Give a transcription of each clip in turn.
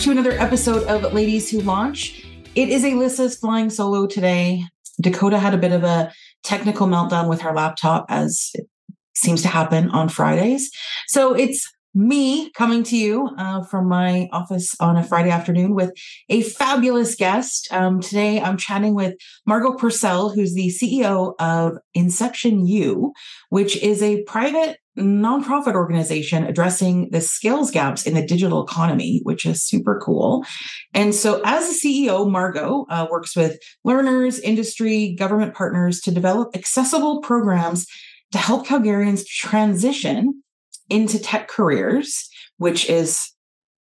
To another episode of Ladies Who Launch. It is Alyssa's flying solo today. Dakota had a bit of a technical meltdown with her laptop, as it seems to happen on Fridays. So it's me coming to you uh, from my office on a Friday afternoon with a fabulous guest. Um, today, I'm chatting with Margo Purcell, who's the CEO of Inception U, which is a private nonprofit organization addressing the skills gaps in the digital economy, which is super cool. And so, as a CEO, Margo uh, works with learners, industry, government partners to develop accessible programs to help Calgarians transition into tech careers, which is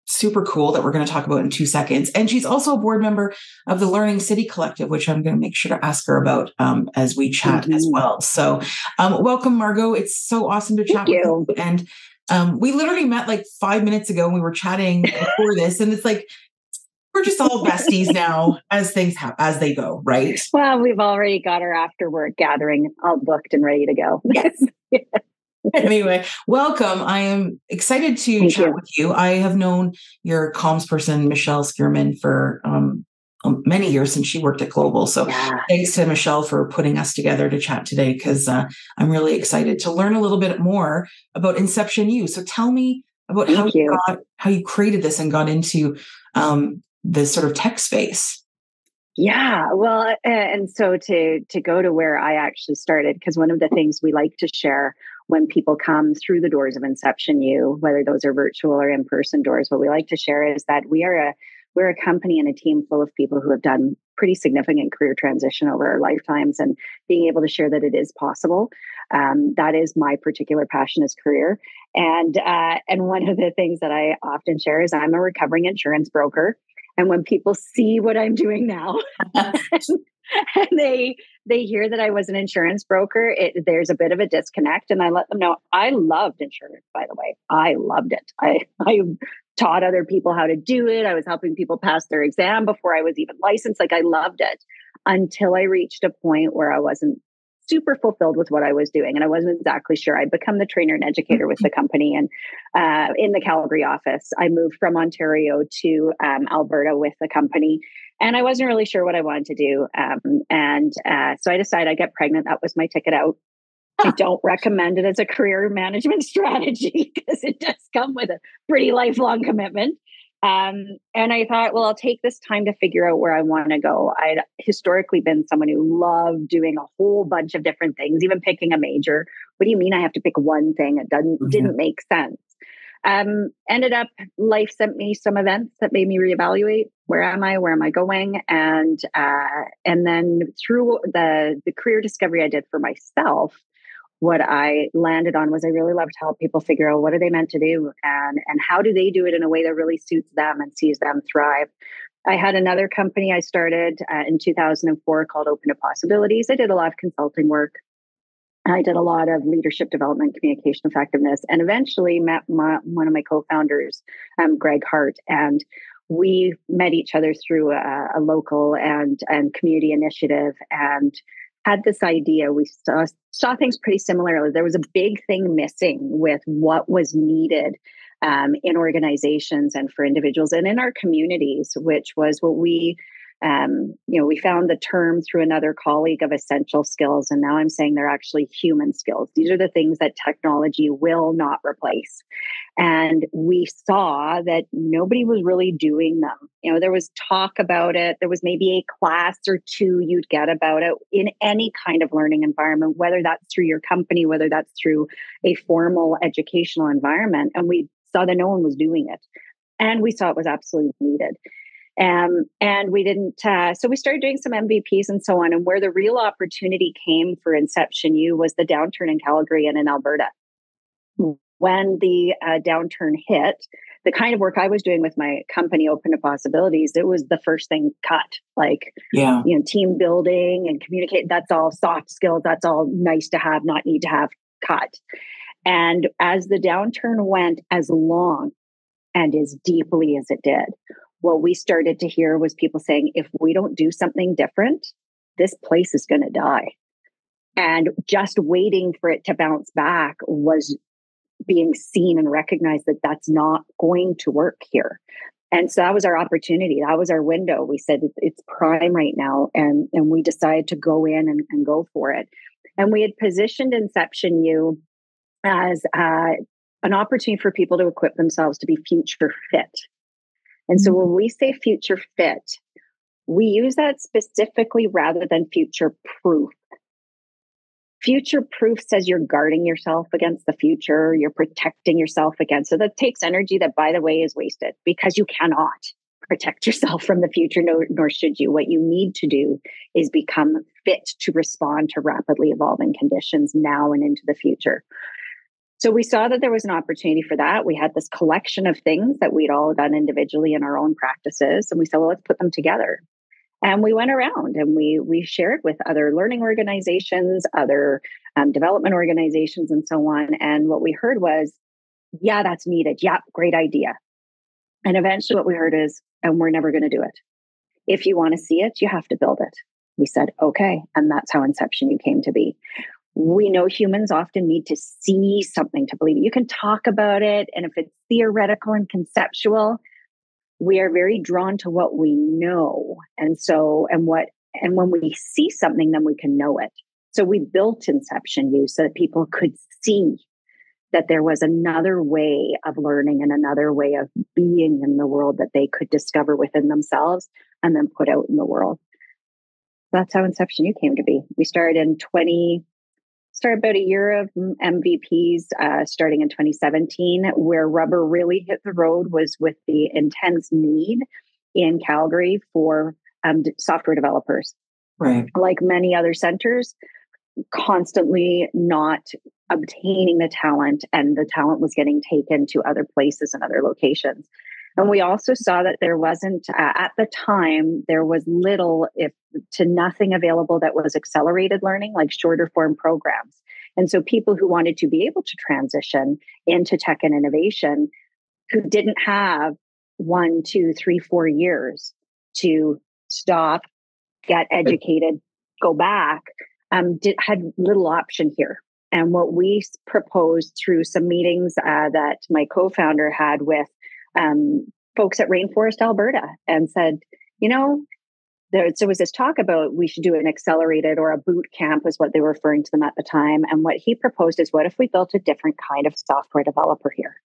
super cool that we're going to talk about in two seconds. And she's also a board member of the Learning City Collective, which I'm going to make sure to ask her about um, as we chat mm-hmm. as well. So, um, welcome, Margo. It's so awesome to chat Thank with you. you. And um, we literally met like five minutes ago and we were chatting before this, and it's like we're just all besties now as things happen as they go, right? Well, we've already got our after work gathering all booked and ready to go. Yes. yes. anyway, welcome. I am excited to Thank chat you. with you. I have known your comms person, Michelle Skierman, for um, um, many years since she worked at Global. So yeah. thanks to Michelle for putting us together to chat today because uh, I'm really excited to learn a little bit more about Inception U. So tell me about Thank how you, you got, how you created this and got into um, this sort of tech space. Yeah, well, and so to to go to where I actually started, because one of the things we like to share when people come through the doors of Inception U, whether those are virtual or in person doors, what we like to share is that we are a we're a company and a team full of people who have done pretty significant career transition over our lifetimes and being able to share that it is possible um, that is my particular passion is career. And uh, and one of the things that i often share is i'm a recovering insurance broker and when people see what i'm doing now and they they hear that I was an insurance broker, it, there's a bit of a disconnect. And I let them know I loved insurance, by the way. I loved it. I, I taught other people how to do it. I was helping people pass their exam before I was even licensed. Like I loved it until I reached a point where I wasn't super fulfilled with what I was doing. And I wasn't exactly sure. I'd become the trainer and educator with the company and uh, in the Calgary office. I moved from Ontario to um, Alberta with the company and I wasn't really sure what I wanted to do. Um, and uh, so I decided I'd get pregnant. That was my ticket out. I don't recommend it as a career management strategy because it does come with a pretty lifelong commitment. Um, and I thought, well, I'll take this time to figure out where I want to go. I'd historically been someone who loved doing a whole bunch of different things, even picking a major. What do you mean I have to pick one thing? It doesn't mm-hmm. didn't make sense. Um, ended up life sent me some events that made me reevaluate where am I, where am I going, and uh, and then through the the career discovery I did for myself, what I landed on was I really love to help people figure out what are they meant to do and and how do they do it in a way that really suits them and sees them thrive. I had another company I started uh, in 2004 called Open to Possibilities. I did a lot of consulting work I did a lot of leadership development, communication effectiveness, and eventually met my, one of my co-founders, um, Greg Hart, and we met each other through a, a, local and and community initiative, and had this idea. We saw saw things pretty similarly. There was a big thing missing with what was needed um, in organizations and for individuals and in our communities, which was what we um, you know, we found the term through another colleague of essential skills, and now I'm saying they're actually human skills. These are the things that technology will not replace. And we saw that nobody was really doing them. You know, there was talk about it, there was maybe a class or two you'd get about it in any kind of learning environment, whether that's through your company, whether that's through a formal educational environment. And we saw that no one was doing it. And we saw it was absolutely needed. Um, and we didn't, uh, so we started doing some MVPs and so on. And where the real opportunity came for Inception U was the downturn in Calgary and in Alberta. when the uh, downturn hit, the kind of work I was doing with my company, Open to Possibilities, it was the first thing cut. Like, yeah, you know, team building and communicate. That's all soft skills. That's all nice to have, not need to have. Cut. And as the downturn went as long and as deeply as it did, what we started to hear was people saying, if we don't do something different, this place is going to die. And just waiting for it to bounce back was being seen and recognized that that's not going to work here. And so that was our opportunity. That was our window. We said it's prime right now. And, and we decided to go in and, and go for it. And we had positioned Inception U as uh, an opportunity for people to equip themselves to be future fit. And so mm-hmm. when we say future fit, we use that specifically rather than future proof. Future proof says you're guarding yourself against the future you're protecting yourself against so that takes energy that by the way is wasted because you cannot protect yourself from the future nor, nor should you. What you need to do is become fit to respond to rapidly evolving conditions now and into the future so we saw that there was an opportunity for that. We had this collection of things that we'd all done individually in our own practices and we said well let's put them together. And we went around and we we shared with other learning organizations other um, development organizations and so on. And what we heard was yeah that's needed. Yeah great idea. And eventually what we heard is and we're never going to do it. If you want to see it you have to build it. We said okay. And that's how inception U came to be we know humans often need to see something to believe. It. You can talk about it, and if it's theoretical and conceptual, we are very drawn to what we know. And so and what and when we see something then we can know it. So we built inception U so that people could see that there was another way of learning and another way of being in the world that they could discover within themselves and then put out in the world. That's how inception U came to be. We started in 20 started about a year of MVPs uh, starting in 2017. Where rubber really hit the road was with the intense need in Calgary for um, software developers. Right. Like many other centers, constantly not obtaining the talent, and the talent was getting taken to other places and other locations. And we also saw that there wasn't, uh, at the time, there was little, if to nothing available that was accelerated learning, like shorter form programs. And so people who wanted to be able to transition into tech and innovation who didn't have one, two, three, four years to stop, get educated, go back, um, did, had little option here. And what we proposed through some meetings uh, that my co founder had with um, folks at Rainforest Alberta and said, you know, there, there was this talk about we should do an accelerated or a boot camp was what they were referring to them at the time. And what he proposed is what if we built a different kind of software developer here?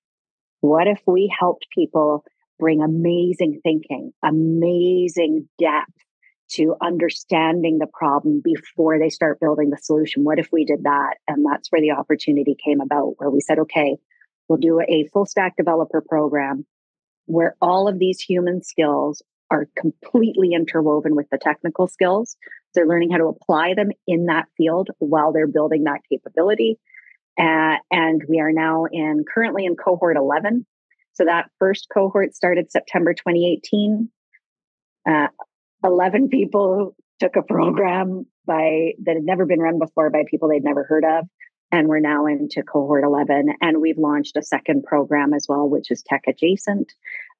What if we helped people bring amazing thinking, amazing depth to understanding the problem before they start building the solution? What if we did that? And that's where the opportunity came about, where we said, okay, we'll do a full stack developer program where all of these human skills are completely interwoven with the technical skills. They're learning how to apply them in that field while they're building that capability. Uh, and we are now in currently in cohort 11. So that first cohort started September 2018. Uh, 11 people took a program by that had never been run before by people they'd never heard of and we're now into cohort 11 and we've launched a second program as well which is tech adjacent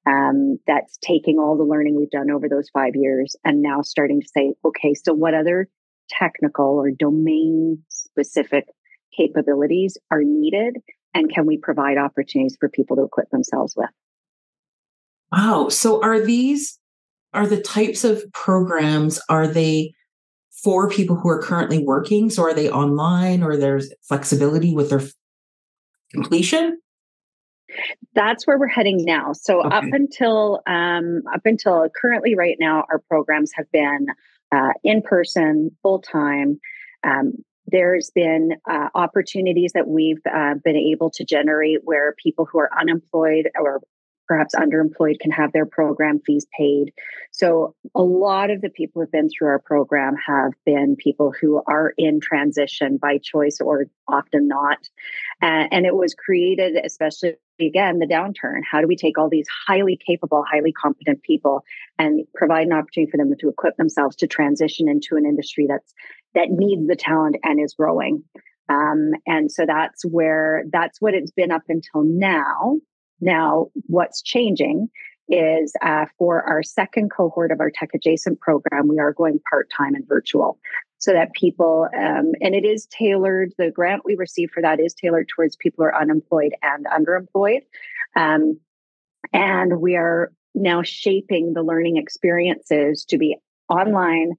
um, that's taking all the learning we've done over those five years and now starting to say okay so what other technical or domain specific capabilities are needed and can we provide opportunities for people to equip themselves with? Wow. So are these are the types of programs are they for people who are currently working? So are they online or there's flexibility with their completion? That's where we're heading now. So okay. up until um, up until currently, right now, our programs have been uh, in person, full time. Um, there's been uh, opportunities that we've uh, been able to generate where people who are unemployed or perhaps underemployed can have their program fees paid. So a lot of the people who've been through our program have been people who are in transition by choice or often not. Uh, and it was created, especially again, the downturn. How do we take all these highly capable, highly competent people and provide an opportunity for them to equip themselves to transition into an industry that's that needs the talent and is growing? Um, and so that's where that's what it's been up until now. Now, what's changing is uh, for our second cohort of our tech adjacent program, we are going part time and virtual so that people, um, and it is tailored, the grant we receive for that is tailored towards people who are unemployed and underemployed. Um, and we are now shaping the learning experiences to be online,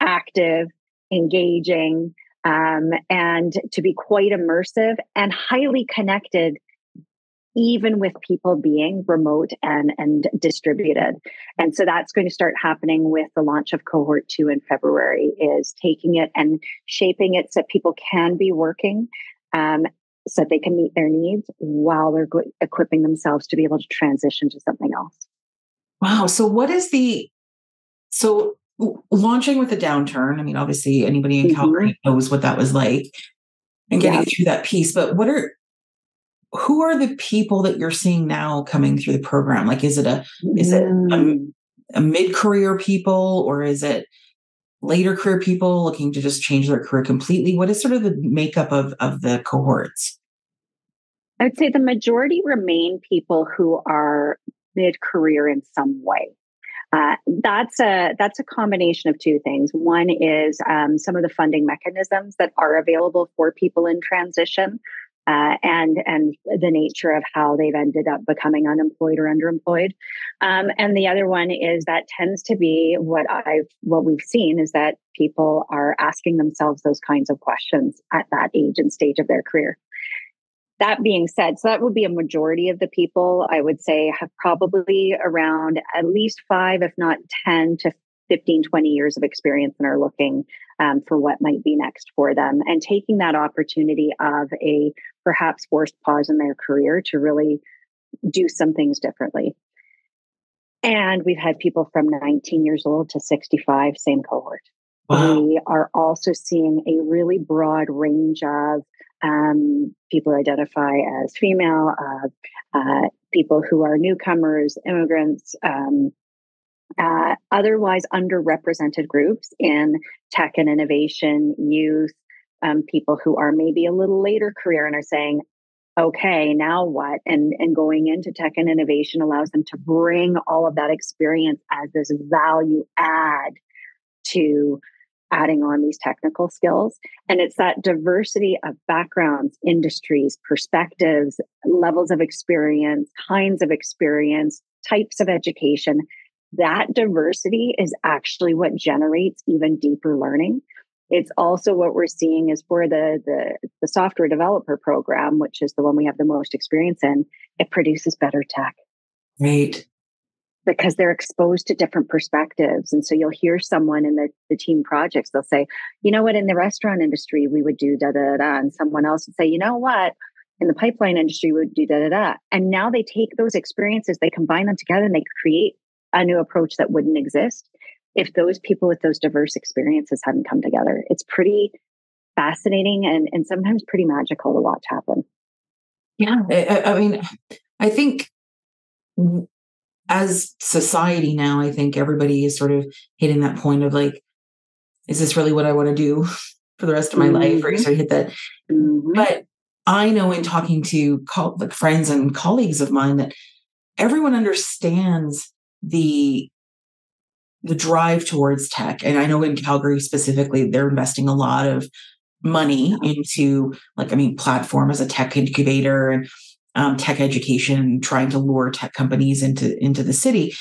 active, engaging, um, and to be quite immersive and highly connected even with people being remote and and distributed and so that's going to start happening with the launch of cohort 2 in february is taking it and shaping it so people can be working um, so that they can meet their needs while they're go- equipping themselves to be able to transition to something else wow so what is the so launching with a downturn i mean obviously anybody in mm-hmm. calgary knows what that was like and getting yeah. through that piece but what are who are the people that you're seeing now coming through the program? Like, is it a is it a, mm. a mid career people or is it later career people looking to just change their career completely? What is sort of the makeup of of the cohorts? I would say the majority remain people who are mid career in some way. Uh, that's a that's a combination of two things. One is um, some of the funding mechanisms that are available for people in transition uh, and and the nature of how they've ended up becoming unemployed or underemployed. Um, and the other one is that tends to be what I've what we've seen is that people are asking themselves those kinds of questions at that age and stage of their career. That being said, so that would be a majority of the people I would say have probably around at least five, if not 10 to 15, 20 years of experience and are looking um, for what might be next for them and taking that opportunity of a perhaps forced pause in their career to really do some things differently. And we've had people from 19 years old to 65, same cohort. Wow. We are also seeing a really broad range of um, people who identify as female, uh, uh, people who are newcomers, immigrants, um, uh, otherwise underrepresented groups in tech and innovation, youth, um, people who are maybe a little later career and are saying, okay, now what? And and going into tech and innovation allows them to bring all of that experience as this value add to adding on these technical skills. And it's that diversity of backgrounds, industries, perspectives, levels of experience, kinds of experience, types of education that diversity is actually what generates even deeper learning. It's also what we're seeing is for the, the, the software developer program, which is the one we have the most experience in, it produces better tech. Right. Because they're exposed to different perspectives. And so you'll hear someone in the, the team projects, they'll say, you know what, in the restaurant industry, we would do da da da. And someone else would say, you know what, in the pipeline industry, we would do da da da. And now they take those experiences, they combine them together and they create a new approach that wouldn't exist if those people with those diverse experiences hadn't come together. It's pretty fascinating and, and sometimes pretty magical to watch happen. Yeah. I, I mean, I think as society now, I think everybody is sort of hitting that point of like, is this really what I want to do for the rest of my mm-hmm. life? Or you sort of hit that. Mm-hmm. But I know in talking to co- like friends and colleagues of mine that everyone understands the the drive towards tech and i know in calgary specifically they're investing a lot of money into like i mean platform as a tech incubator and um, tech education trying to lure tech companies into into the city.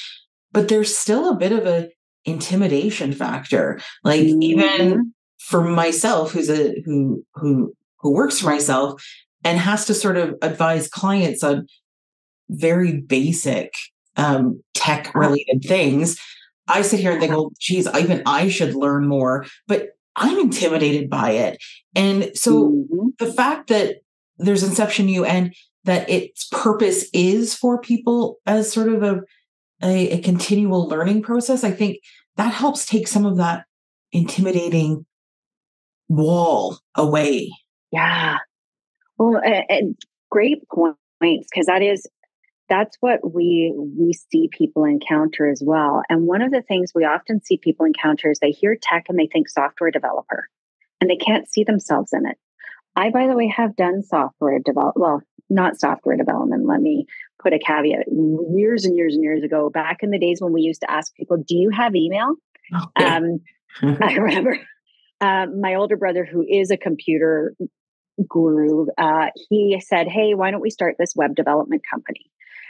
But there's still a bit of a intimidation factor. Like mm-hmm. even for myself who's a who who who works for myself and has to sort of advise clients on very basic um, tech related things, I sit here and think, well, geez, even I should learn more, but I'm intimidated by it. And so mm-hmm. the fact that there's Inception U and that its purpose is for people as sort of a, a, a continual learning process, I think that helps take some of that intimidating wall away. Yeah. Well, and great points because that is that's what we we see people encounter as well. And one of the things we often see people encounter is they hear tech and they think software developer, and they can't see themselves in it. I, by the way, have done software develop. Well, not software development. Let me put a caveat. Years and years and years ago, back in the days when we used to ask people, "Do you have email?" Okay. Um, I remember uh, my older brother, who is a computer guru, uh, he said, Hey, why don't we start this web development company?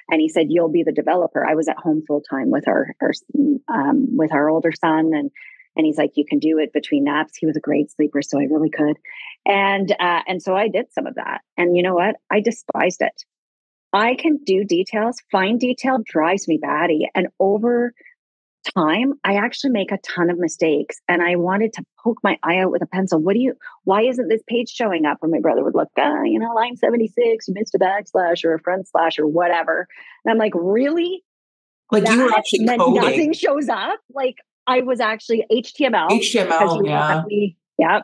And he said, You'll be the developer. I was at home full time with our, our um, with our older son and and he's like, you can do it between naps. He was a great sleeper, so I really could. And uh, and so I did some of that. And you know what? I despised it. I can do details. Fine detail drives me batty. And over time, I actually make a ton of mistakes. And I wanted to poke my eye out with a pencil. What do you, why isn't this page showing up? And my brother would look, ah, you know, line 76, you missed a backslash or a front slash or whatever. And I'm like, really? Like that? you were actually coding. Nothing shows up. Like I was actually HTML. HTML, yeah. Me, yeah.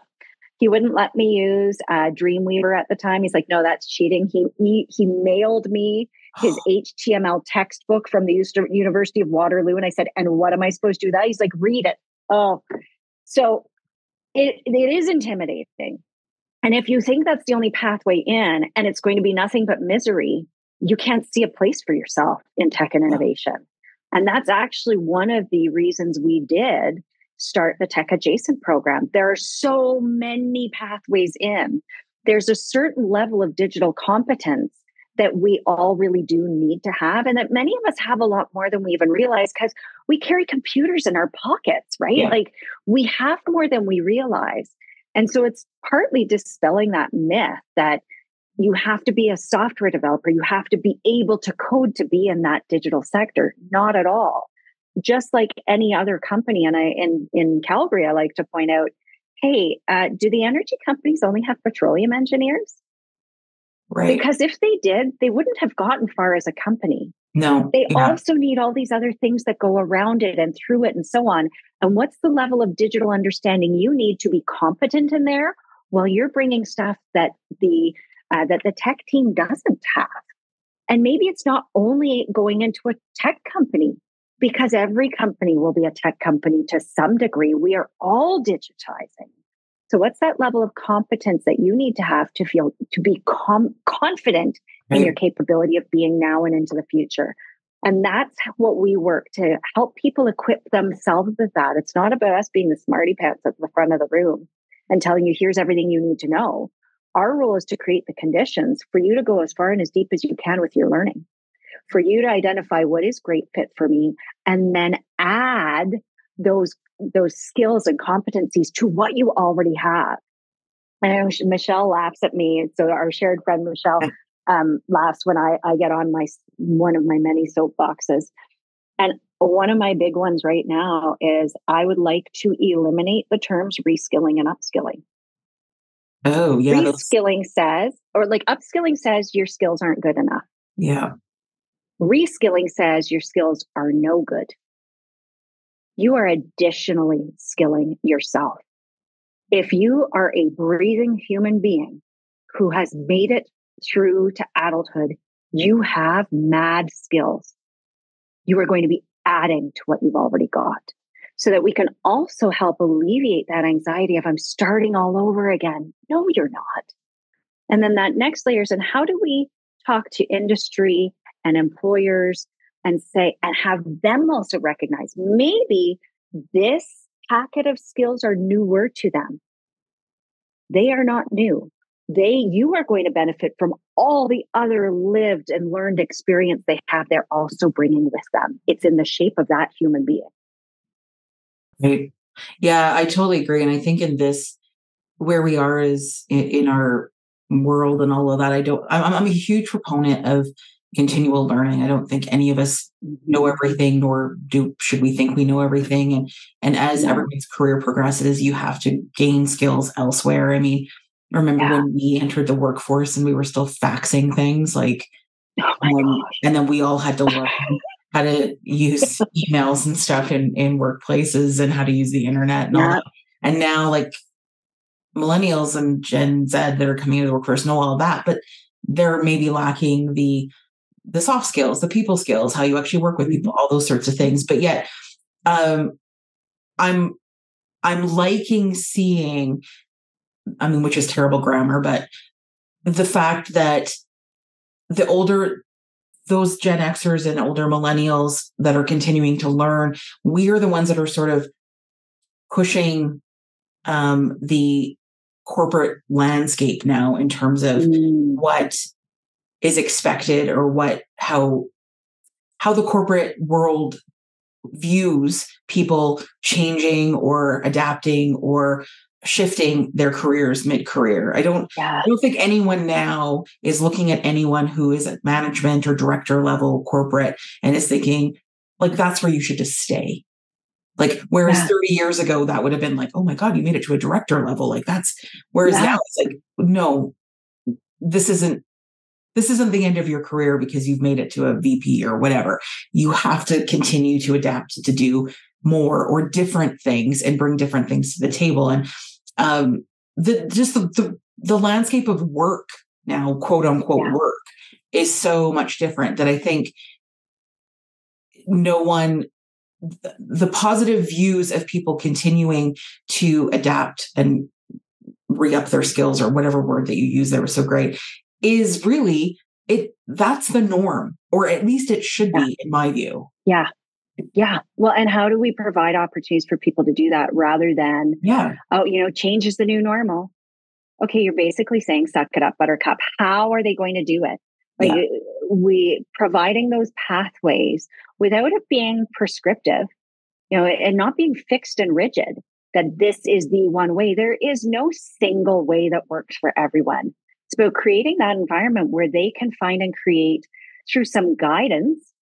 He wouldn't let me use uh, Dreamweaver at the time. He's like, no, that's cheating. He, he, he mailed me his HTML textbook from the University of Waterloo. And I said, and what am I supposed to do that? He's like, read it. Oh, so it, it is intimidating. And if you think that's the only pathway in and it's going to be nothing but misery, you can't see a place for yourself in tech and innovation. And that's actually one of the reasons we did start the tech adjacent program. There are so many pathways in. There's a certain level of digital competence that we all really do need to have and that many of us have a lot more than we even realize because we carry computers in our pockets right? Yeah. like we have more than we realize. And so it's partly dispelling that myth that you have to be a software developer you have to be able to code to be in that digital sector. Not at all. Just like any other company and i in in calgary i like to point out hey uh, do the energy companies only have petroleum engineers Right. Because if they did, they wouldn't have gotten far as a company. No. They yeah. also need all these other things that go around it and through it and so on. And what's the level of digital understanding you need to be competent in there? Well, you're bringing stuff that the uh, that the tech team doesn't have. And maybe it's not only going into a tech company because every company will be a tech company to some degree. We are all digitizing. So, what's that level of competence that you need to have to feel to be com- confident in mm-hmm. your capability of being now and into the future? And that's what we work to help people equip themselves with that. It's not about us being the smarty pants at the front of the room and telling you, here's everything you need to know. Our role is to create the conditions for you to go as far and as deep as you can with your learning, for you to identify what is great fit for me, and then add those those skills and competencies to what you already have. And Michelle laughs at me. So our shared friend Michelle um, laughs when I, I get on my one of my many soapboxes. And one of my big ones right now is I would like to eliminate the terms reskilling and upskilling. Oh, yeah. Reskilling says, or like upskilling says your skills aren't good enough. Yeah. Reskilling says your skills are no good you are additionally skilling yourself. If you are a breathing human being who has made it through to adulthood, you have mad skills. You are going to be adding to what you've already got so that we can also help alleviate that anxiety of I'm starting all over again. No, you're not. And then that next layer is, and how do we talk to industry and employers and say, and have them also recognize maybe this packet of skills are newer to them. They are not new. They, you are going to benefit from all the other lived and learned experience they have. They're also bringing with them. It's in the shape of that human being. Right. Yeah, I totally agree. And I think in this, where we are is in, in our world and all of that, I don't, I'm, I'm a huge proponent of continual learning. I don't think any of us know mm-hmm. everything, nor do should we think we know everything. And and as everyone's career progresses, you have to gain skills elsewhere. I mean, remember yeah. when we entered the workforce and we were still faxing things like oh um, and then we all had to learn how to use emails and stuff in, in workplaces and how to use the internet and yeah. all that. And now like millennials and Gen Z that are coming into the workforce know all that, but they're maybe lacking the the soft skills, the people skills, how you actually work with mm-hmm. people, all those sorts of things. But yet, um, I'm I'm liking seeing, I mean, which is terrible grammar, but the fact that the older those Gen Xers and older millennials that are continuing to learn, we are the ones that are sort of pushing um, the corporate landscape now in terms of mm. what is expected or what how how the corporate world views people changing or adapting or shifting their careers mid-career. I don't yeah. I don't think anyone now is looking at anyone who is at management or director level corporate and is thinking like that's where you should just stay. Like whereas yeah. 30 years ago that would have been like, "Oh my god, you made it to a director level." Like that's whereas yeah. now it's like, "No, this isn't this isn't the end of your career because you've made it to a VP or whatever. You have to continue to adapt to do more or different things and bring different things to the table. And um, the just the, the, the landscape of work now, quote unquote yeah. work, is so much different that I think no one the positive views of people continuing to adapt and re-up their skills or whatever word that you use there was so great is really it that's the norm or at least it should yeah. be in my view. Yeah. Yeah. Well and how do we provide opportunities for people to do that rather than yeah. oh you know change is the new normal? Okay you're basically saying suck it up buttercup. How are they going to do it? Like yeah. we providing those pathways without it being prescriptive you know and not being fixed and rigid that this is the one way. There is no single way that works for everyone it's about creating that environment where they can find and create through some guidance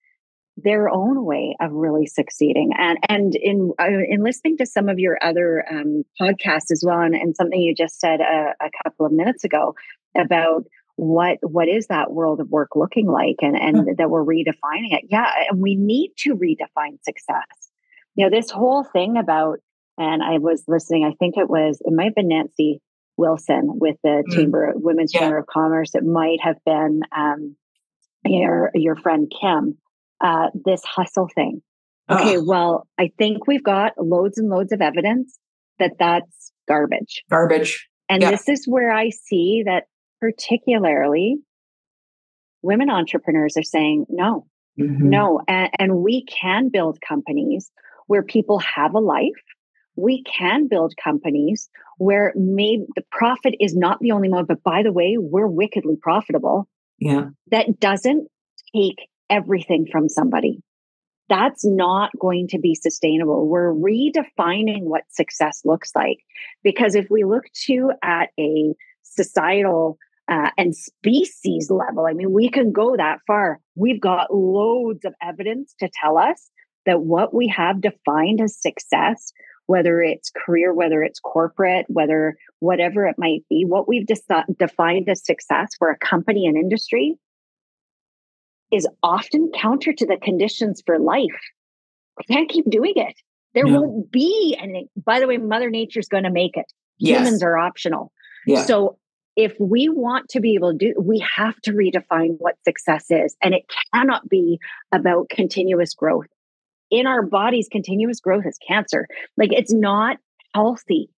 their own way of really succeeding. And and in uh, in listening to some of your other um, podcasts as well, and, and something you just said a, a couple of minutes ago about what what is that world of work looking like and and mm-hmm. that we're redefining it yeah and we need to redefine success you know this whole thing about and i was listening i think it was it might have been nancy Wilson with the mm. Chamber Women's yeah. Chamber of Commerce. It might have been um, your your friend Kim. Uh, this hustle thing. Okay, oh. well, I think we've got loads and loads of evidence that that's garbage. Garbage. And yeah. this is where I see that particularly women entrepreneurs are saying no, mm-hmm. no, and, and we can build companies where people have a life we can build companies where maybe the profit is not the only mode, but by the way, we're wickedly profitable. Yeah. That doesn't take everything from somebody. That's not going to be sustainable. We're redefining what success looks like. Because if we look to at a societal uh, and species level, I mean, we can go that far. We've got loads of evidence to tell us that what we have defined as success whether it's career, whether it's corporate, whether whatever it might be, what we've defined as success for a company and industry is often counter to the conditions for life. We can't keep doing it. There no. won't be anything. By the way, Mother Nature's going to make it. Yes. Humans are optional. Yeah. So if we want to be able to do, we have to redefine what success is. And it cannot be about continuous growth in our bodies continuous growth is cancer. Like it's not healthy.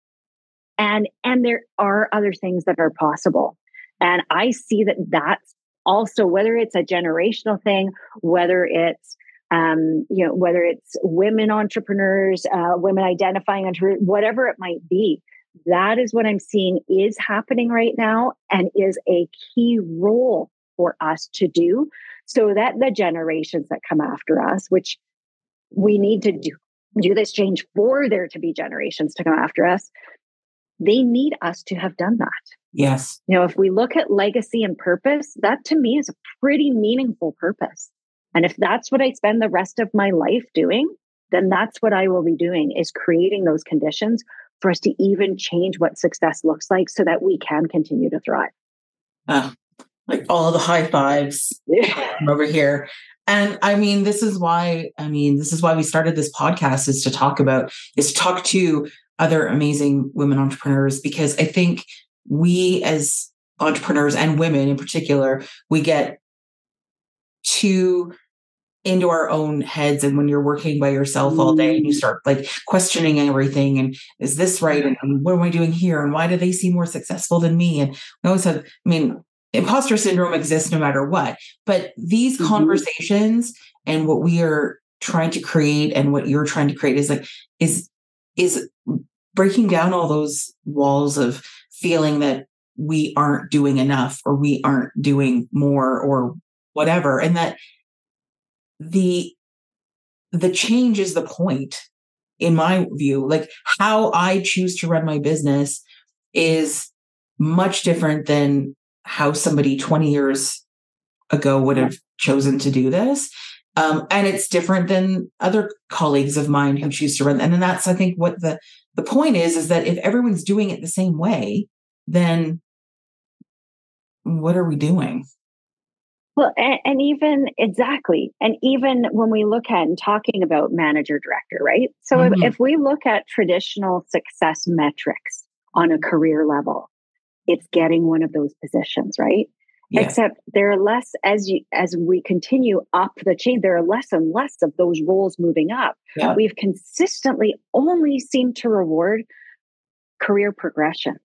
And and there are other things that are possible. And i see that that's also whether it's a generational thing whether it's um, you know whether it's women entrepreneurs uh, women identifying entre- whatever it might be that is what i'm seeing is happening right now and is a key role for us to do so that the generations that come after us which we need to do, do this change for there to be generations to come after us. They need us to have done that. Yes. You know, if we look at legacy and purpose, that to me is a pretty meaningful purpose. And if that's what I spend the rest of my life doing, then that's what I will be doing is creating those conditions for us to even change what success looks like so that we can continue to thrive. Uh, like all the high fives over here. And I mean, this is why, I mean, this is why we started this podcast is to talk about, is to talk to other amazing women entrepreneurs because I think we as entrepreneurs and women in particular, we get too into our own heads and when you're working by yourself all day and you start like questioning everything and is this right? And, and, what am i doing here? And why do they seem more successful than me? And we always have i mean imposter syndrome exists no matter what. But these mm-hmm. conversations and what we are trying to create and what you're trying to create is like is is breaking down all those walls of feeling that we aren't doing enough or we aren't doing more or whatever. And that the the change is the point in my view. Like how i choose to run my business is much different than how somebody 20 years ago would have chosen to do this um, and it's different than other colleagues of mine who choose to run and then that's i think what the the point is is that if everyone's doing it the same way then what are we doing well, and, and, even exactly, and even when we look at and talking about manager director, right? So mm-hmm. if, if we look at traditional success metrics on a career level, it's getting one of those positions, right? Yeah. Except there are less as you as we continue up the chain, there are less and less of those roles moving up. Yeah. We've consistently only seemed to reward career progression.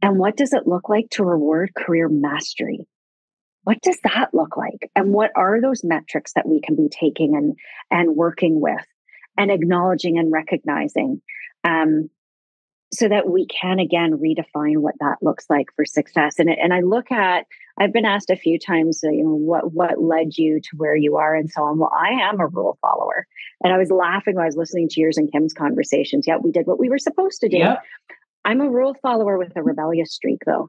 And what does it look like to reward career mastery? what does that look like and what are those metrics that we can be taking and and working with and acknowledging and recognizing um, so that we can again redefine what that looks like for success and, and i look at i've been asked a few times uh, you know what what led you to where you are and so on well i am a rule follower and i was laughing when i was listening to yours and kim's conversations yeah we did what we were supposed to do i'm a rule follower with a rebellious streak though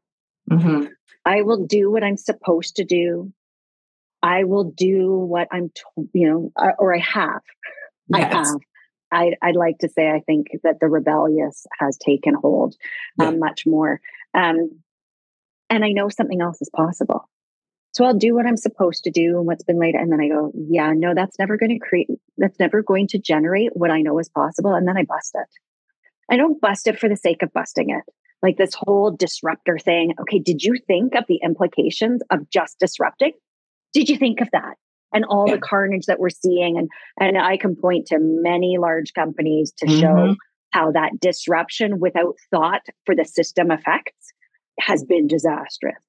mm-hmm. I will do what I'm supposed to do. I will do what I'm, told, you know, or I have. Yes. I have. I, I'd like to say I think that the rebellious has taken hold um, much more. Um, and I know something else is possible. So I'll do what I'm supposed to do and what's been laid. And then I go, yeah, no, that's never going to create, that's never going to generate what I know is possible. And then I bust it. I don't bust it for the sake of busting it like this whole disruptor thing. Okay, did you think of the implications of just disrupting? Did you think of that? And all yeah. the carnage that we're seeing. And, and I can point to many large companies to mm-hmm. show how that disruption without thought for the system effects has been disastrous.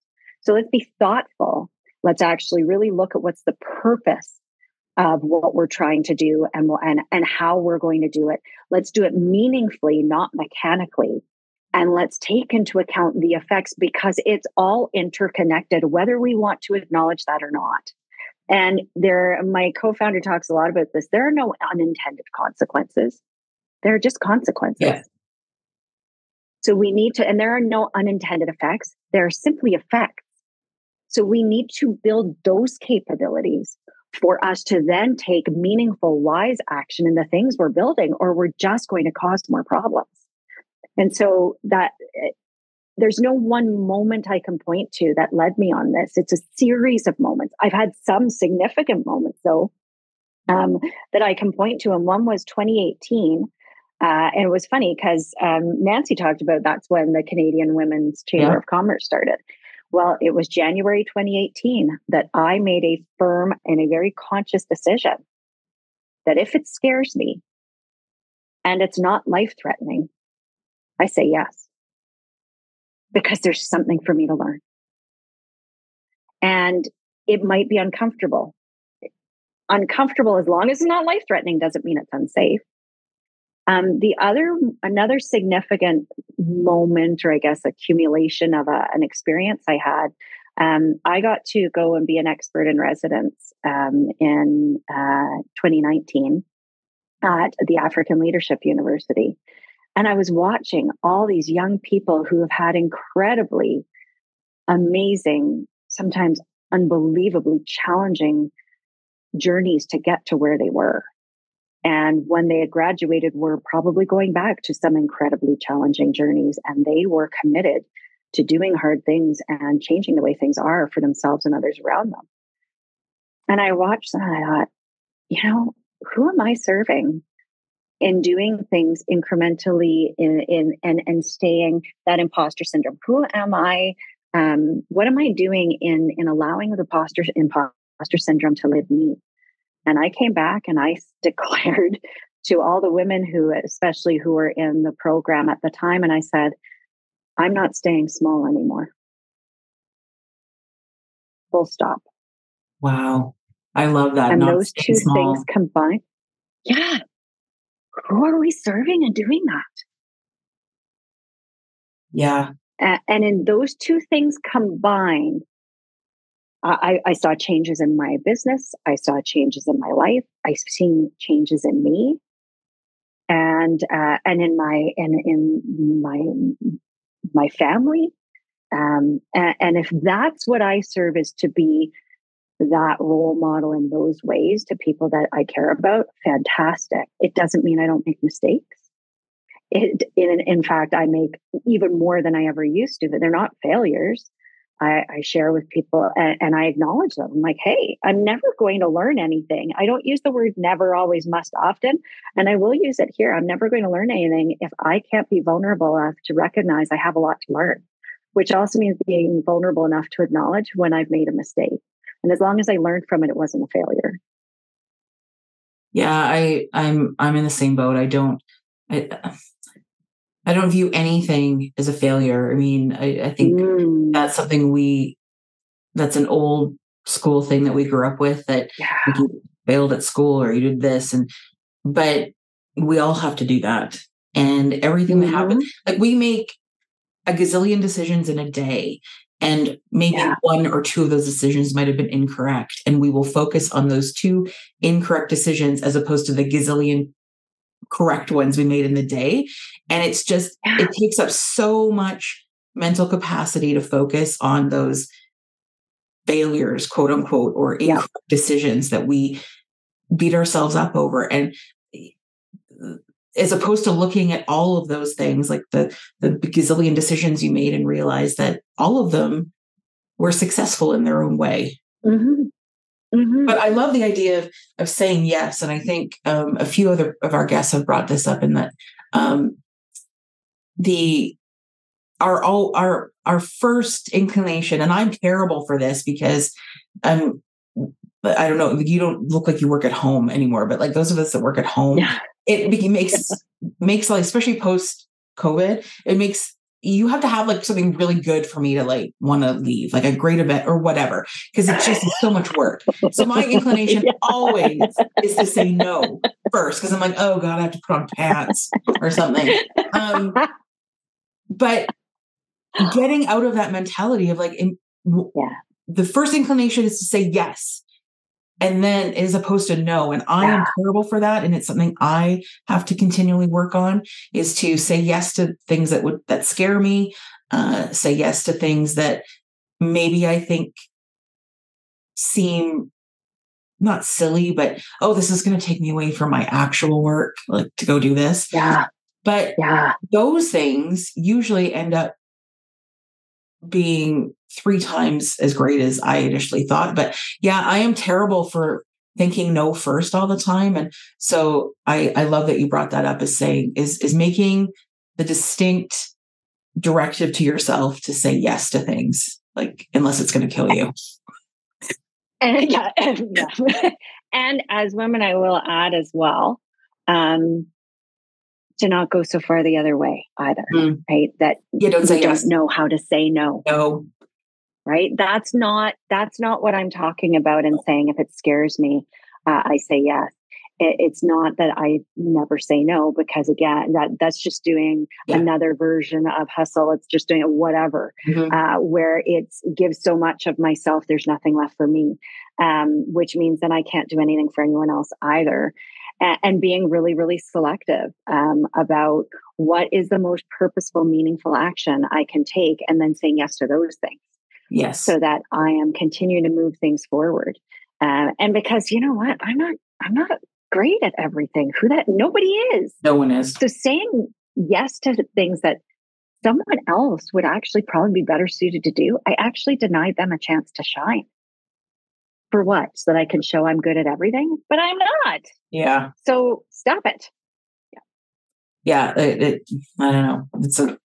So let's be thoughtful. Let's actually really look at what's the purpose of what we're trying to do and, and, and how we're going to do it. Let's do it meaningfully, not mechanically and let's take into account the effects because it's all interconnected whether we want to acknowledge that or not and there my co-founder talks a lot about this. There are no unintended consequences. There are just consequences. Yeah. so we need to and there are no unintended effects. There are simply effects. So we need to build those capabilities for us to then take meaningful wise action in the things we're building or we're just going to cause more problems. And so that there's no one moment I can point to that led me on this. It's a series of moments. I've had some significant moments though um, that I can point to, and one was 2018. Uh, and it was funny because um, Nancy talked about that's when the Canadian Women's Chamber yeah. of Commerce started. Well, it was January 2018 that I made a firm and a very conscious decision that if it scares me and it's not life threatening, I say yes because there's something for me to learn. And it might be uncomfortable. Uncomfortable, as long as it's not life threatening, doesn't mean it's unsafe. Um, the other, another significant moment, or I guess accumulation of a, an experience I had, um, I got to go and be an expert in residence um, in uh, 2019 at the African Leadership University. And I was watching all these young people who have had incredibly amazing, sometimes unbelievably challenging journeys to get to where they were. And when they had graduated, were probably going back to some incredibly challenging journeys. And they were committed to doing hard things and changing the way things are for themselves and others around them. And I watched that and I thought, you know, who am I serving in doing things incrementally in, in and and staying that imposter syndrome. Who am I? Um, what am I doing in in allowing the imposter imposter syndrome to live me? And I came back and I declared to all the women who, especially who were in the program at the time, and I said, I'm not staying small anymore. Full stop. Wow. I love that. And Not those two small. things combined. Yeah. Who are we serving and doing that? Yeah. and in those two things combined, I, I, saw changes in my business. I saw changes in my life. I've seen changes in me, and uh, and in my and in my my family. Um, and, and if that's what I serve is to be that role model in those ways to people that I care about, fantastic. It doesn't mean I don't make mistakes. It, in, in fact, I make even more than I ever used to, but they're not failures. I, I share with people and, and, I acknowledge them. I'm like, hey, I'm never going to learn anything. I don't use the word never, always, must, often. And I will use it here. I'm never going to learn anything if I can't be vulnerable enough to recognize I have a lot to learn, which also means being vulnerable enough to acknowledge when I've made a mistake. And as long as I learned from it, it wasn't a failure. Yeah, I I'm I'm in the same boat. I don't I I don't view anything as a failure. I mean, I, I think mm. that's something we that's an old school thing that we grew up with that yeah. you failed at school or you did this and but we all have to do that. And everything mm-hmm. that happens, like we make a gazillion decisions in a day and maybe yeah. one or two of those decisions might have been incorrect. And we will focus on those two incorrect decisions as opposed to the gazillion correct ones we made in the day. And it's just, yeah. it takes up so much mental capacity to focus on those failures, quote unquote, or incorrect yeah. decisions that we beat ourselves up over. And as opposed to looking at all of those things like the the gazillion decisions you made and realize that all of them were successful in their own way mm-hmm. Mm-hmm. but i love the idea of of saying yes and i think um, a few other of our guests have brought this up in that um, the our all our our first inclination and i'm terrible for this because um I don't know, you don't look like you work at home anymore, but like those of us that work at home, yeah it makes makes like especially post COVID, it makes you have to have like something really good for me to like want to leave, like a great event or whatever, because it's just so much work. So my inclination yeah. always is to say no first, because I'm like, oh god, I have to put on pants or something. Um, but getting out of that mentality of like, in, yeah. the first inclination is to say yes and then as opposed to no and i yeah. am terrible for that and it's something i have to continually work on is to say yes to things that would that scare me uh, say yes to things that maybe i think seem not silly but oh this is going to take me away from my actual work like to go do this. Yeah. But yeah. those things usually end up being three times as great as I initially thought. But yeah, I am terrible for thinking no first all the time. And so I, I love that you brought that up as saying is is making the distinct directive to yourself to say yes to things, like unless it's going to kill you. And yeah, and, yeah. and as women, I will add as well, um, to not go so far the other way either, mm. right? That you don't say yes. don't know how to say no. No. Right. That's not that's not what I'm talking about and saying if it scares me, uh, I say yes. It, it's not that I never say no because again, that that's just doing yeah. another version of hustle. It's just doing whatever, mm-hmm. uh, where it gives so much of myself. There's nothing left for me, um, which means then I can't do anything for anyone else either and, and being really, really selective um, about what is the most purposeful, meaningful action I can take, and then saying yes to those things. Yes. So that I am continuing to move things forward. Uh, and because you know what, I'm not, I'm not great at everything. Who that nobody is. No one is. So saying yes to things that someone else would actually probably be better suited to do, I actually denied them a chance to shine for what? So that I can show I'm good at everything, but I'm not. Yeah. So stop it. Yeah. yeah, it, it, I don't know. It's a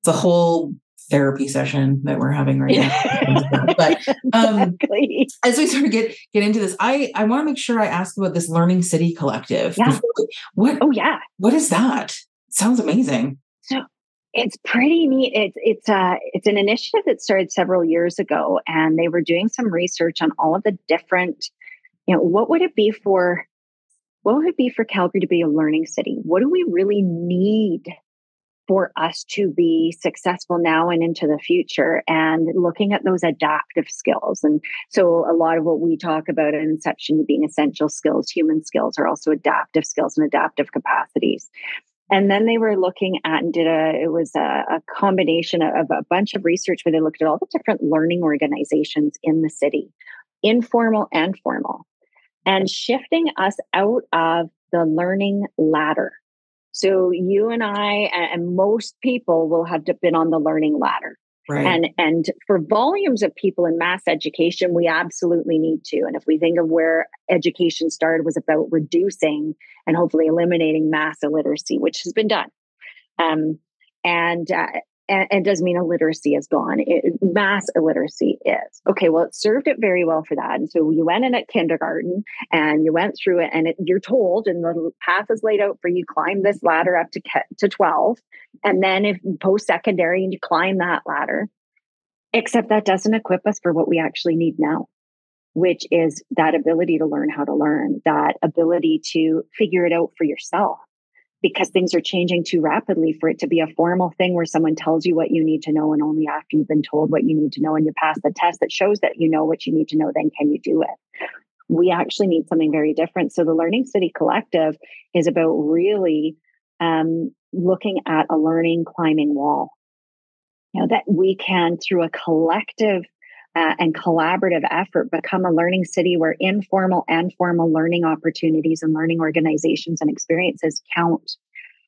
it's a whole therapy session that we're having right now. but um, exactly. as we sort of get get into this, I I want to make sure I ask about this Learning City Collective. Yeah. What? Oh yeah. What is that? Sounds amazing. So it's pretty neat. It's it's uh it's an initiative that started several years ago, and they were doing some research on all of the different, you know, what would it be for what would it be for Calgary to be a learning city? What do we really need for us to be successful now and into the future and looking at those adaptive skills. And so a lot of what we talk about in Inception being essential skills, human skills are also adaptive skills and adaptive capacities. And then they were looking at and did a, it was a, a combination of a bunch of research where they looked at all the different learning organizations in the city, informal and formal, and shifting us out of the learning ladder so you and I and most people will have been on the learning ladder. Right. And and for volumes of people in mass education, we absolutely need to. And if we think of where education started was about reducing and hopefully eliminating mass illiteracy, which has been done. Um, and uh, and, and doesn't mean illiteracy is gone. It, mass illiteracy is. Okay, well, it served it very well for that. And so you went in at kindergarten and you went through it, and it, you're told, and the path is laid out for you climb this ladder up to, to 12. And then if post secondary, and you climb that ladder. Except that doesn't equip us for what we actually need now, which is that ability to learn how to learn, that ability to figure it out for yourself because things are changing too rapidly for it to be a formal thing where someone tells you what you need to know and only after you've been told what you need to know and you pass the test that shows that you know what you need to know then can you do it? We actually need something very different. So the learning city collective is about really um, looking at a learning climbing wall. You know that we can through a collective uh, and collaborative effort become a learning city where informal and formal learning opportunities and learning organizations and experiences count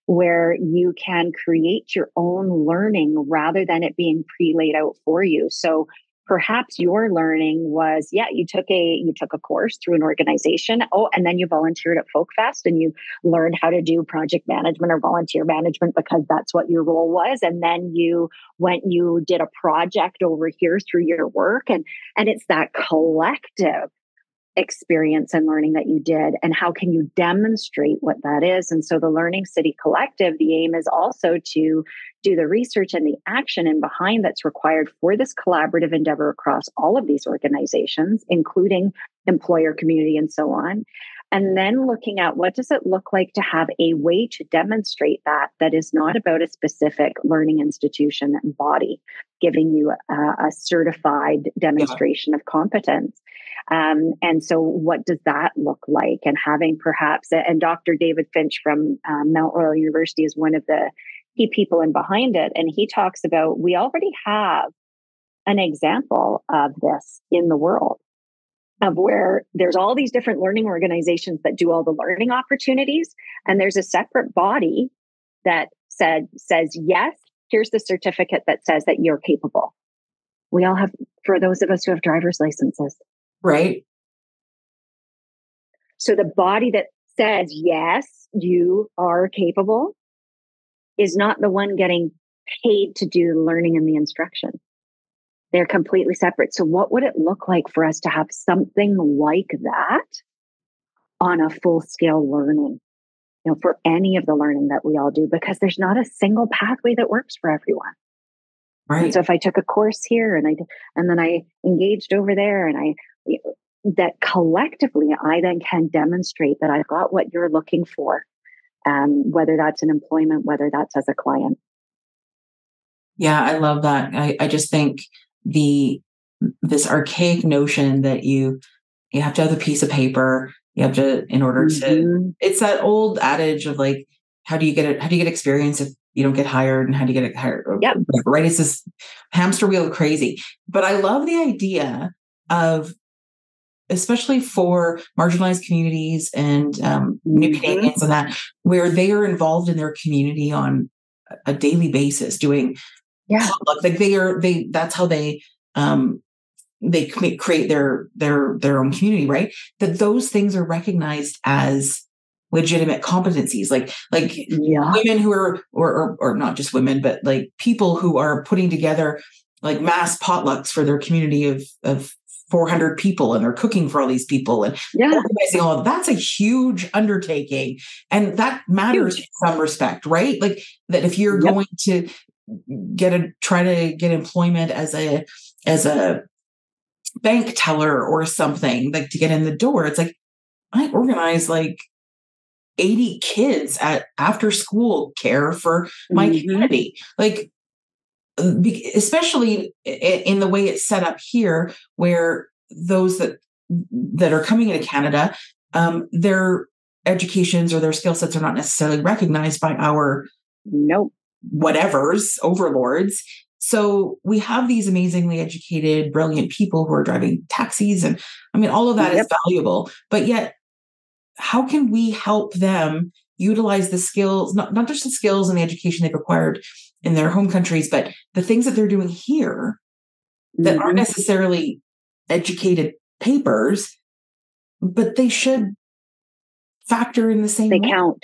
where you can create your own learning rather than it being pre laid out for you. So perhaps your learning was yeah you took a you took a course through an organization. Oh and then you volunteered at folkfest and you learned how to do project management or volunteer management because that's what your role was. And then you went you did a project over here through your work. And and it's that collective experience and learning that you did and how can you demonstrate what that is? And so the learning city collective the aim is also to do the research and the action and behind that's required for this collaborative endeavor across all of these organizations including employer community and so on and then looking at what does it look like to have a way to demonstrate that that is not about a specific learning institution and body giving you a, a certified demonstration yeah. of competence um, and so, what does that look like? And having perhaps, and Dr. David Finch from um, Mount Royal University is one of the key people in behind it. And he talks about we already have an example of this in the world of where there's all these different learning organizations that do all the learning opportunities and there's a separate body that said says yes here's the certificate that says that you're capable we all have for those of us who have driver's licenses Right. So the body that says, yes, you are capable is not the one getting paid to do the learning and the instruction. They're completely separate. So, what would it look like for us to have something like that on a full scale learning? You know, for any of the learning that we all do, because there's not a single pathway that works for everyone. Right. And so if I took a course here and I and then I engaged over there and I that collectively I then can demonstrate that I've got what you're looking for, um, whether that's an employment, whether that's as a client. Yeah, I love that. I, I just think the this archaic notion that you you have to have a piece of paper, you have to in order mm-hmm. to it's that old adage of like, how do you get it? How do you get experience if you don't get hired and how do you get it hired? Yep. Right. It's this hamster wheel crazy. But I love the idea of especially for marginalized communities and um, new mm-hmm. Canadians and that, where they are involved in their community on a daily basis, doing yeah, like they are they. That's how they um, they create their their their own community, right? That those things are recognized as legitimate competencies like like Yeah. women who are or, or or not just women but like people who are putting together like mass potlucks for their community of of 400 people and they're cooking for all these people and Yeah. organizing all of that's a huge undertaking and that matters Huge. in some respect right like that if you're Yep. going to get a try to get employment as a as a bank teller or something like to get in the door it's like i organize like 80 kids at after school care for my Mhm. community like uh, especially in the way it's set up here where those that that are coming into canada um, their educations or their skill sets are not necessarily recognized by our Nope. Whatevers overlords so we have these amazingly educated brilliant people who are driving taxis and i mean all of that is Yep. valuable but yet how can we help them utilize the skills not, not just the skills and the education they've acquired in their home countries but the things that they're doing here that aren't Mhm. necessarily educated papers but they should factor in the same They way. count.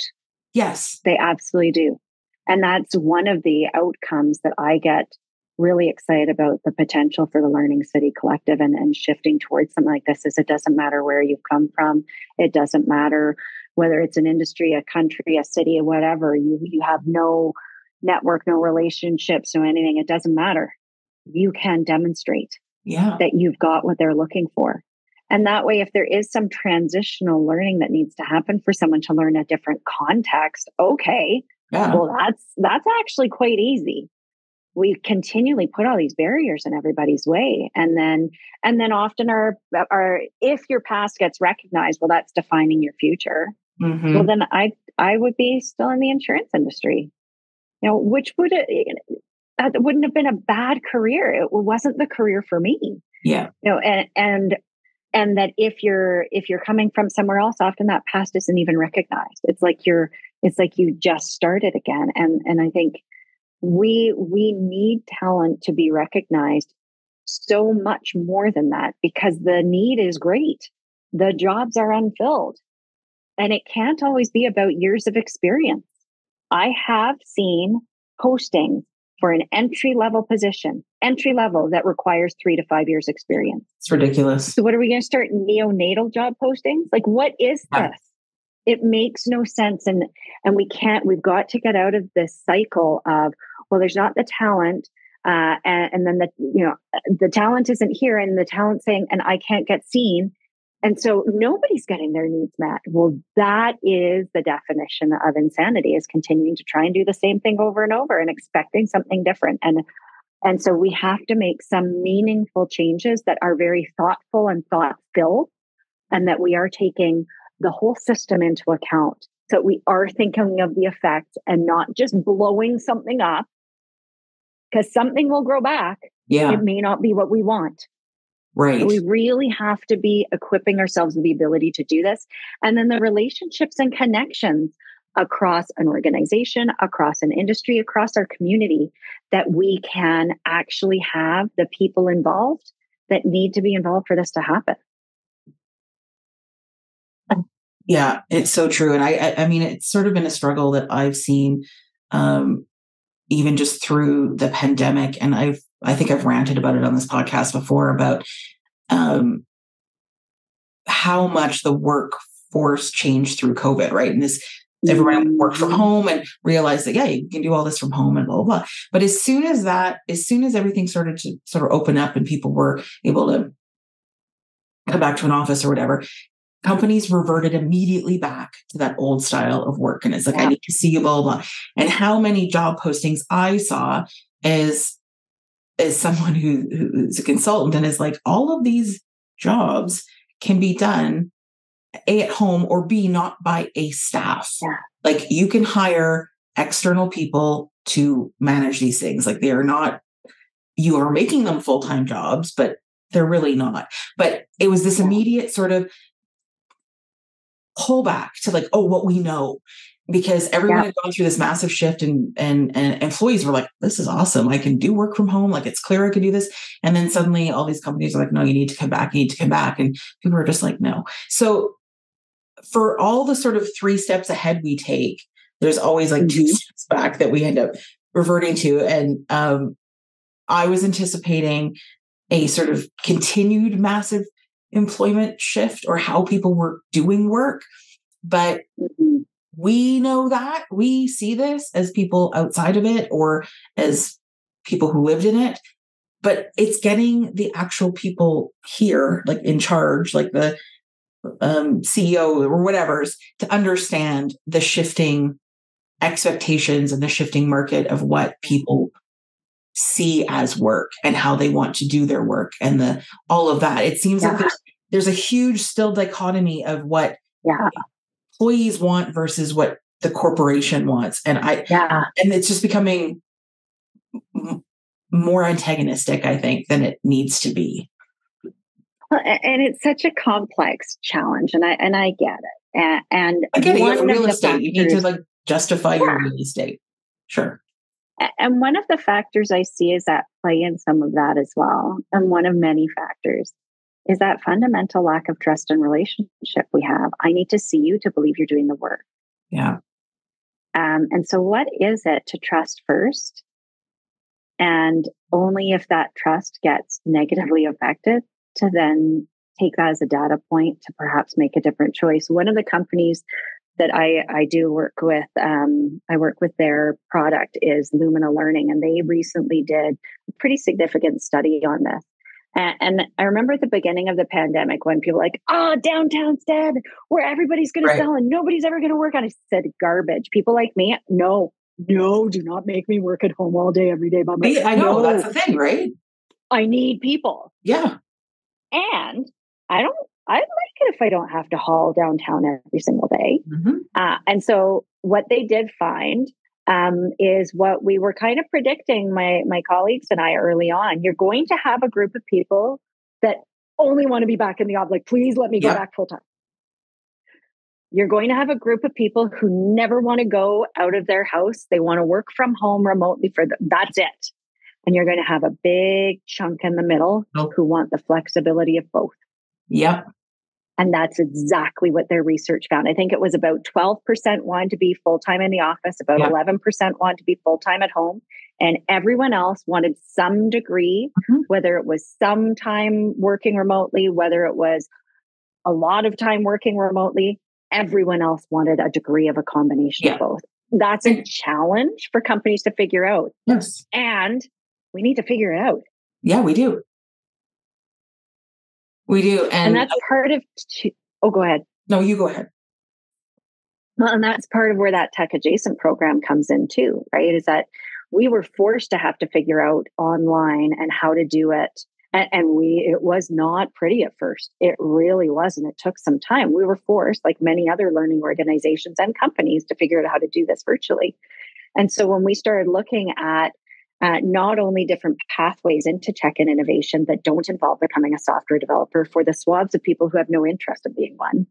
yes They absolutely do. And that's one of the outcomes that I get really excited about the potential for the Learning City Collective and, and shifting towards something like this is it doesn't matter where you've come from. It doesn't matter whether it's an industry, a country, a city, or whatever. You you have no network, no relationships, no anything. It doesn't matter. You can demonstrate yeah that you've got what they're looking for. And that way, if there is some transitional learning that needs to happen for someone to learn a different context, okay, yeah well, that's that's actually quite easy. We continually put all these barriers in everybody's way, and then and then often our our if your past gets recognized, well, that's defining your future. Mhm. Well, then I I would be still in the insurance industry, you know, which would that wouldn't have been a bad career. It wasn't the career for me yeah you know and and and that if you're if you're coming from somewhere else often that past isn't even recognized it's like you're it's like you just started again. And and i think we we need talent to be recognized so much more than that because the need is great. The jobs are unfilled. And it can't always be about years of experience. I have seen postings for an entry level position, entry level that requires three to five years experience. it's ridiculous. So what are we going to start? Neonatal job postings? Like what is this? It makes no sense and and we can't we've got to get out of this cycle of well there's not the talent uh, and, and then the you know the talent isn't here and the talent saying and I can't get seen and so nobody's getting their needs met. Well, that is the definition of insanity is continuing to try and do the same thing over and over and expecting something different. And and so we have to make some meaningful changes that are very thoughtful and thought filled, and that we are taking the whole system into account. So we are thinking of the effects and not just blowing something up because something will grow back. yeah It may not be what we want. right So we really have to be equipping ourselves with the ability to do this. And then the relationships and connections across an organization, across an industry, across our community that we can actually have the people involved that need to be involved for this to happen. Yeah, it's so true. And I, I, I mean, it's sort of been a struggle that I've seen, um, even just through the pandemic. And I've, I think I've ranted about it on this podcast before about, um, how much the workforce changed through COVID, right? And this, everybody worked from home and realized that, yeah, you can do all this from home and blah, blah, blah. But as soon as that, as soon as everything started to sort of open up and people were able to come back to an office or whatever, companies reverted immediately back to that old style of work. And it's like, I need to see you, blah, blah, blah. And how many job postings I saw as as someone who who's a consultant and is like, all of these jobs can be done A at home or B not by a staff. Yeah. Like you can hire external people to manage these things. Like they are not, you are making them full-time jobs, but they're really not. But it was this immediate sort of pullback to like, oh, what we know. Because everyone Yeah. had gone through this massive shift and, and and employees were like, this is awesome. I can do work from home. Like it's clear I can do this. And then suddenly all these companies are like, no, you need to come back, you need to come back. And people are just like, no. So for all the sort of three steps ahead we take, there's always like mm-hmm. two steps back that we end up reverting to. And um, I was anticipating a sort of continued massive employment shift or how people were doing work. But we know that we see this as people outside of it or as people who lived in it. But it's getting the actual people here, like in charge, like the um, CEO or whatever's, to understand the shifting expectations and the shifting market of what people see as work and how they want to do their work and the all of that. It seems yeah. like there's, there's a huge still dichotomy of what yeah. employees want versus what the corporation wants. And I yeah. and it's just becoming m- more antagonistic, I think, than it needs to be. Well, and it's such a complex challenge, and I and I get it. And, and I get it. You real estate. Factors, you need to like justify yeah. your real estate. Sure. And one of the factors I see is that play in some of that as well. And one of many factors is that fundamental lack of trust and relationship we have. I need to see you to believe you're doing the work. Yeah. Um, and so, what is it to trust first? And only if that trust gets negatively affected to then take that as a data point to perhaps make a different choice. One of the companies that I, I do work with, um, I work with their product is Lumina Learning, and they recently did a pretty significant study on this. And, and I remember at the beginning of the pandemic when people were like, oh, downtown's dead, where everybody's going right. to sell and nobody's ever going to work on. I said, garbage. People like me, no, no, do not make me work at home all day, every day by myself. I know, that's the thing, right? I need people. Yeah. And I don't I like it if I don't have to haul downtown every single day. Mm-hmm. Uh, and so, what they did find um, is what we were kind of predicting, my my colleagues and I early on. You're going to have a group of people that only want to be back in the office. Like, please let me go back full time. You're going to have a group of people who never want to go out of their house. They want to work from home remotely for them. That's it. And you're going to have a big chunk in the middle nope. who want the flexibility of both. Yep. And that's exactly what their research found. I think it was about 12% wanted to be full time in the office, about yeah. 11% wanted to be full time at home. And everyone else wanted some degree, mm-hmm. whether it was some time working remotely, whether it was a lot of time working remotely. Everyone else wanted a degree of a combination yeah. of both. That's a challenge for companies to figure out. Yes. And we need to figure it out. Yeah, we do. We do. And, and that's part of, oh, go ahead. No, you go ahead. Well, and that's part of where that tech adjacent program comes in too, right? Is that we were forced to have to figure out online and how to do it. And, and we, it was not pretty at first. It really wasn't. It took some time. We were forced, like many other learning organizations and companies, to figure out how to do this virtually. And so when we started looking at uh, not only different pathways into tech and innovation that don't involve becoming a software developer for the swaths of people who have no interest in being one,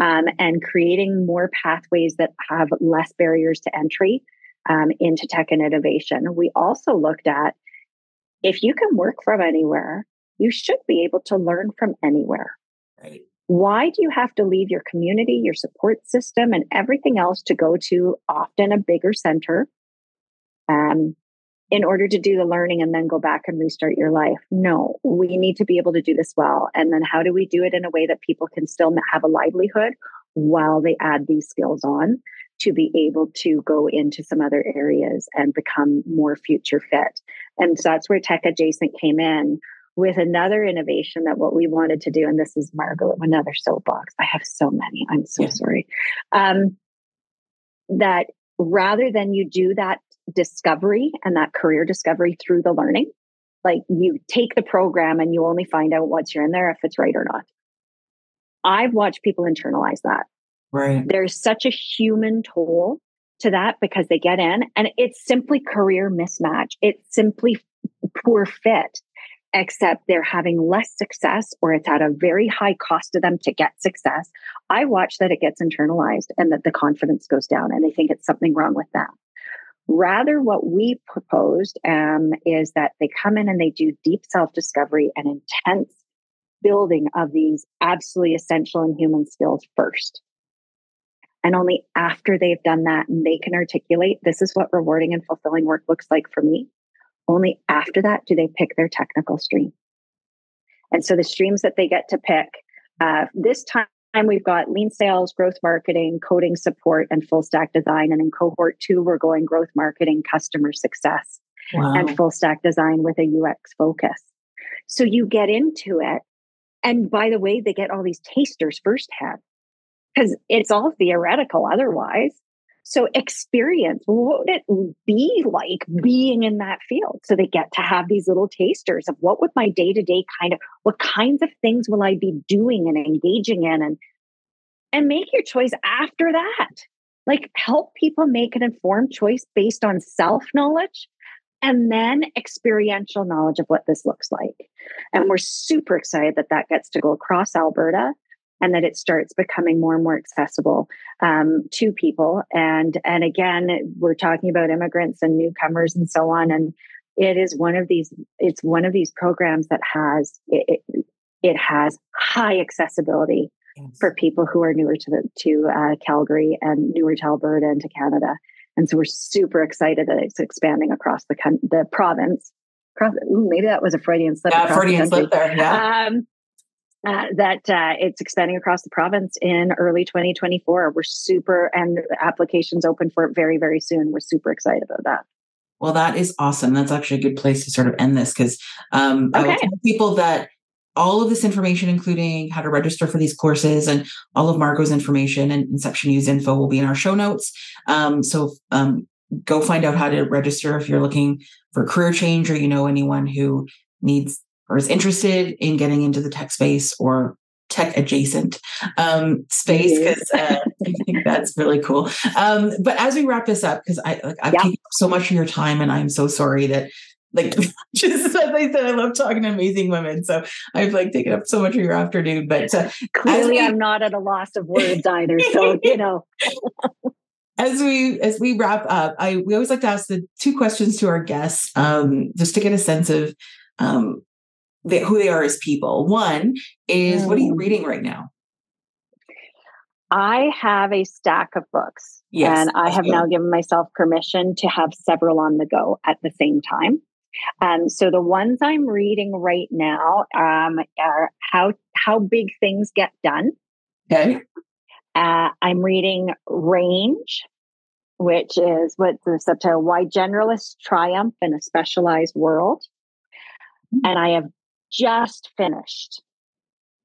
um, and creating more pathways that have less barriers to entry um, into tech and innovation. We also looked at if you can work from anywhere, you should be able to learn from anywhere. Right. Why do you have to leave your community, your support system, and everything else to go to often a bigger center? Um, in order to do the learning and then go back and restart your life. No, we need to be able to do this well. And then how do we do it in a way that people can still have a livelihood while they add these skills on to be able to go into some other areas and become more future fit? And so that's where tech adjacent came in with another innovation that what we wanted to do. And this is Margaret, another soapbox. I have so many. I'm so yeah. sorry. Um, that rather than you do that discovery and that career discovery through the learning. Like you take the program and you only find out once you're in there if it's right or not. I've watched people internalize that. Right. There's such a human toll to that because they get in and it's simply career mismatch. It's simply poor fit, except they're having less success or it's at a very high cost to them to get success. I watch that it gets internalized and that the confidence goes down and they think it's something wrong with them. Rather, what we proposed um, is that they come in and they do deep self discovery and intense building of these absolutely essential and human skills first. And only after they've done that and they can articulate, this is what rewarding and fulfilling work looks like for me. Only after that do they pick their technical stream. And so the streams that they get to pick, uh, this time we've got lean sales, growth marketing, coding support, and full stack design. And in cohort two, we're going growth marketing, customer success, wow. and full stack design with a UX focus. So you get into it. And by the way, they get all these tasters firsthand because it's all theoretical otherwise. So experience, what would it be like being in that field? So they get to have these little tasters of what would my day to day kind of, what kinds of things will I be doing and engaging in and, and make your choice after that. Like help people make an informed choice based on self knowledge and then experiential knowledge of what this looks like. And we're super excited that that gets to go across Alberta and that it starts becoming more and more accessible um, to people. And and again, we're talking about immigrants and newcomers and so on. And it is one of these. It's one of these programs that has it. it, it has high accessibility yes. for people who are newer to the to uh, Calgary and newer to Alberta and to Canada. And so we're super excited that it's expanding across the the province. Across, ooh, maybe that was a Freudian slip. Yeah, Freudian slip there. Yeah. Um, uh, that uh, it's expanding across the province in early 2024. We're super, and applications open for it very, very soon. We're super excited about that. Well, that is awesome. That's actually a good place to sort of end this because um, okay. I will tell people that all of this information, including how to register for these courses and all of Margo's information and InceptionU's info, will be in our show notes. Um, so um, go find out how to register if you're looking for career change or you know anyone who needs or is interested in getting into the tech space or tech adjacent um, space because uh, I think that's really cool. Um, but as we wrap this up, because I like I've yeah. taken so much of your time, and I'm so sorry that like just as I said, I love talking to amazing women. So I've like taken up so much of your afternoon. But uh, clearly, we, I'm not at a loss of words either. So you know. as we as we wrap up, I we always like to ask the two questions to our guests, um, just to get a sense of um, they, who they are as people. One is, mm. what are you mm. reading right now? I have a stack of books, yes, and I have good. now given myself permission to have several on the go at the same time. Um, so the ones I'm reading right now um, are how how big things get done. Okay. Uh, I'm reading Range, which is what the subtitle: Why Generalists Triumph in a Specialized World. Mm-hmm. And I have just finished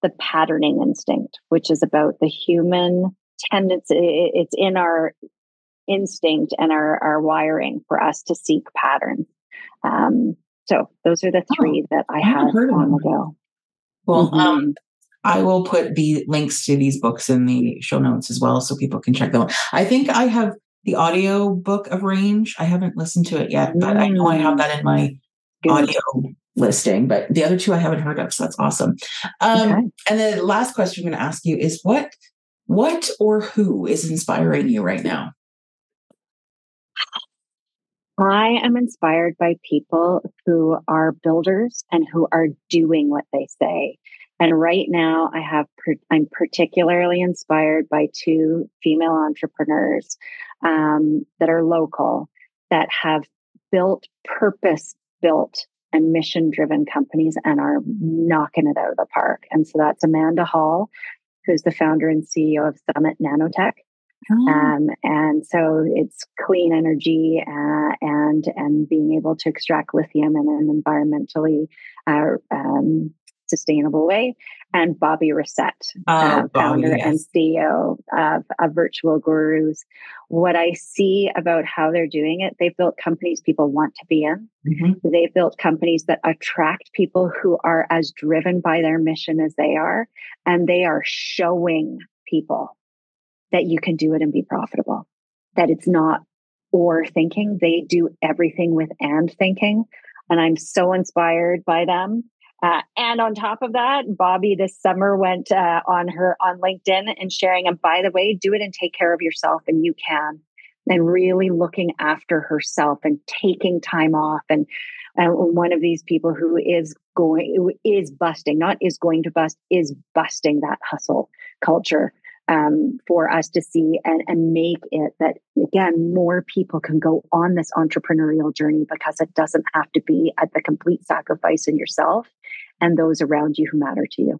the patterning instinct, which is about the human tendency. It's in our instinct and our, our wiring for us to seek patterns. Um, so those are the oh, three oh, that I, I have long the go. Well, mm-hmm. um, I will put the links to these books in the show notes as well, so people can check them out. I think I have the audio book of Range. I haven't listened to it yet, but mm. I know I have that in my Good. audio listing, but the other two I haven't heard of. So that's awesome. Um, okay. And the last question I'm going to ask you is what, what or who is inspiring you right now? I am inspired by people who are builders and who are doing what they say. And right now, I have I'm particularly inspired by two female entrepreneurs um, that are local that have built purpose built and mission driven companies and are knocking it out of the park. And so that's Amanda Hall, who's the founder and CEO of Summit Nanotech. Oh. Um, and so it's clean energy uh, and and being able to extract lithium in an environmentally uh, um, sustainable way. And Bobbie Racette, oh, uh, founder yes. and CEO of, of Virtual Gurus. What I see about how they're doing it, they've built companies people want to be in. Mm-hmm. They've built companies that attract people who are as driven by their mission as they are. And they are showing people that you can do it and be profitable, that it's not or thinking. They do everything with and thinking. And I'm so inspired by them. Uh, and on top of that, Bobbie this summer went uh, on her on LinkedIn and sharing. And by the way, do it and take care of yourself, and you can. And really looking after herself and taking time off. And one of these people who is going is busting, not is going to bust, is busting that hustle culture um, for us to see and, and make it that again more people can go on this entrepreneurial journey because it doesn't have to be at the complete sacrifice in yourself and those around you who matter to you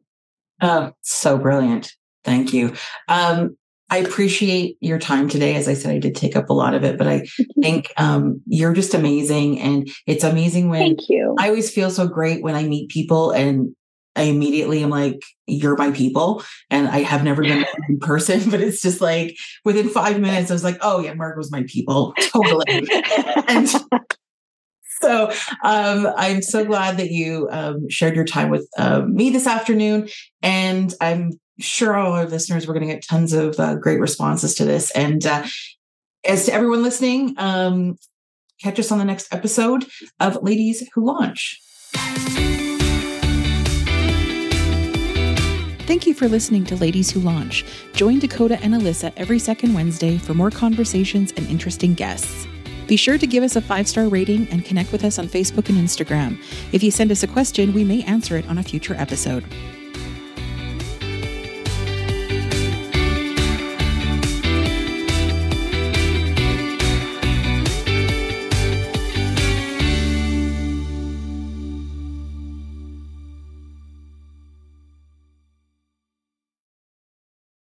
oh so brilliant thank you um, I appreciate your time today. As I said, I did take up a lot of it, but I think um, you're just amazing. And it's amazing when Thank you. I always feel so great when I meet people and I immediately am like, you're my people. And I have never been in person, but it's just like within five minutes, I was like, oh yeah, Mark was my people. Totally. and so um, I'm so glad that you um, shared your time with uh, me this afternoon. And I'm sure all our listeners, we're going to get tons of uh, great responses to this. And uh, as to everyone listening, um, catch us on the next episode of Ladies Who Launch. Thank you for listening to Ladies Who Launch. Join Dakota and Alyssa every second Wednesday for more conversations and interesting guests. Be sure to give us a five star rating and connect with us on Facebook and Instagram. If you send us a question, we may answer it on a future episode.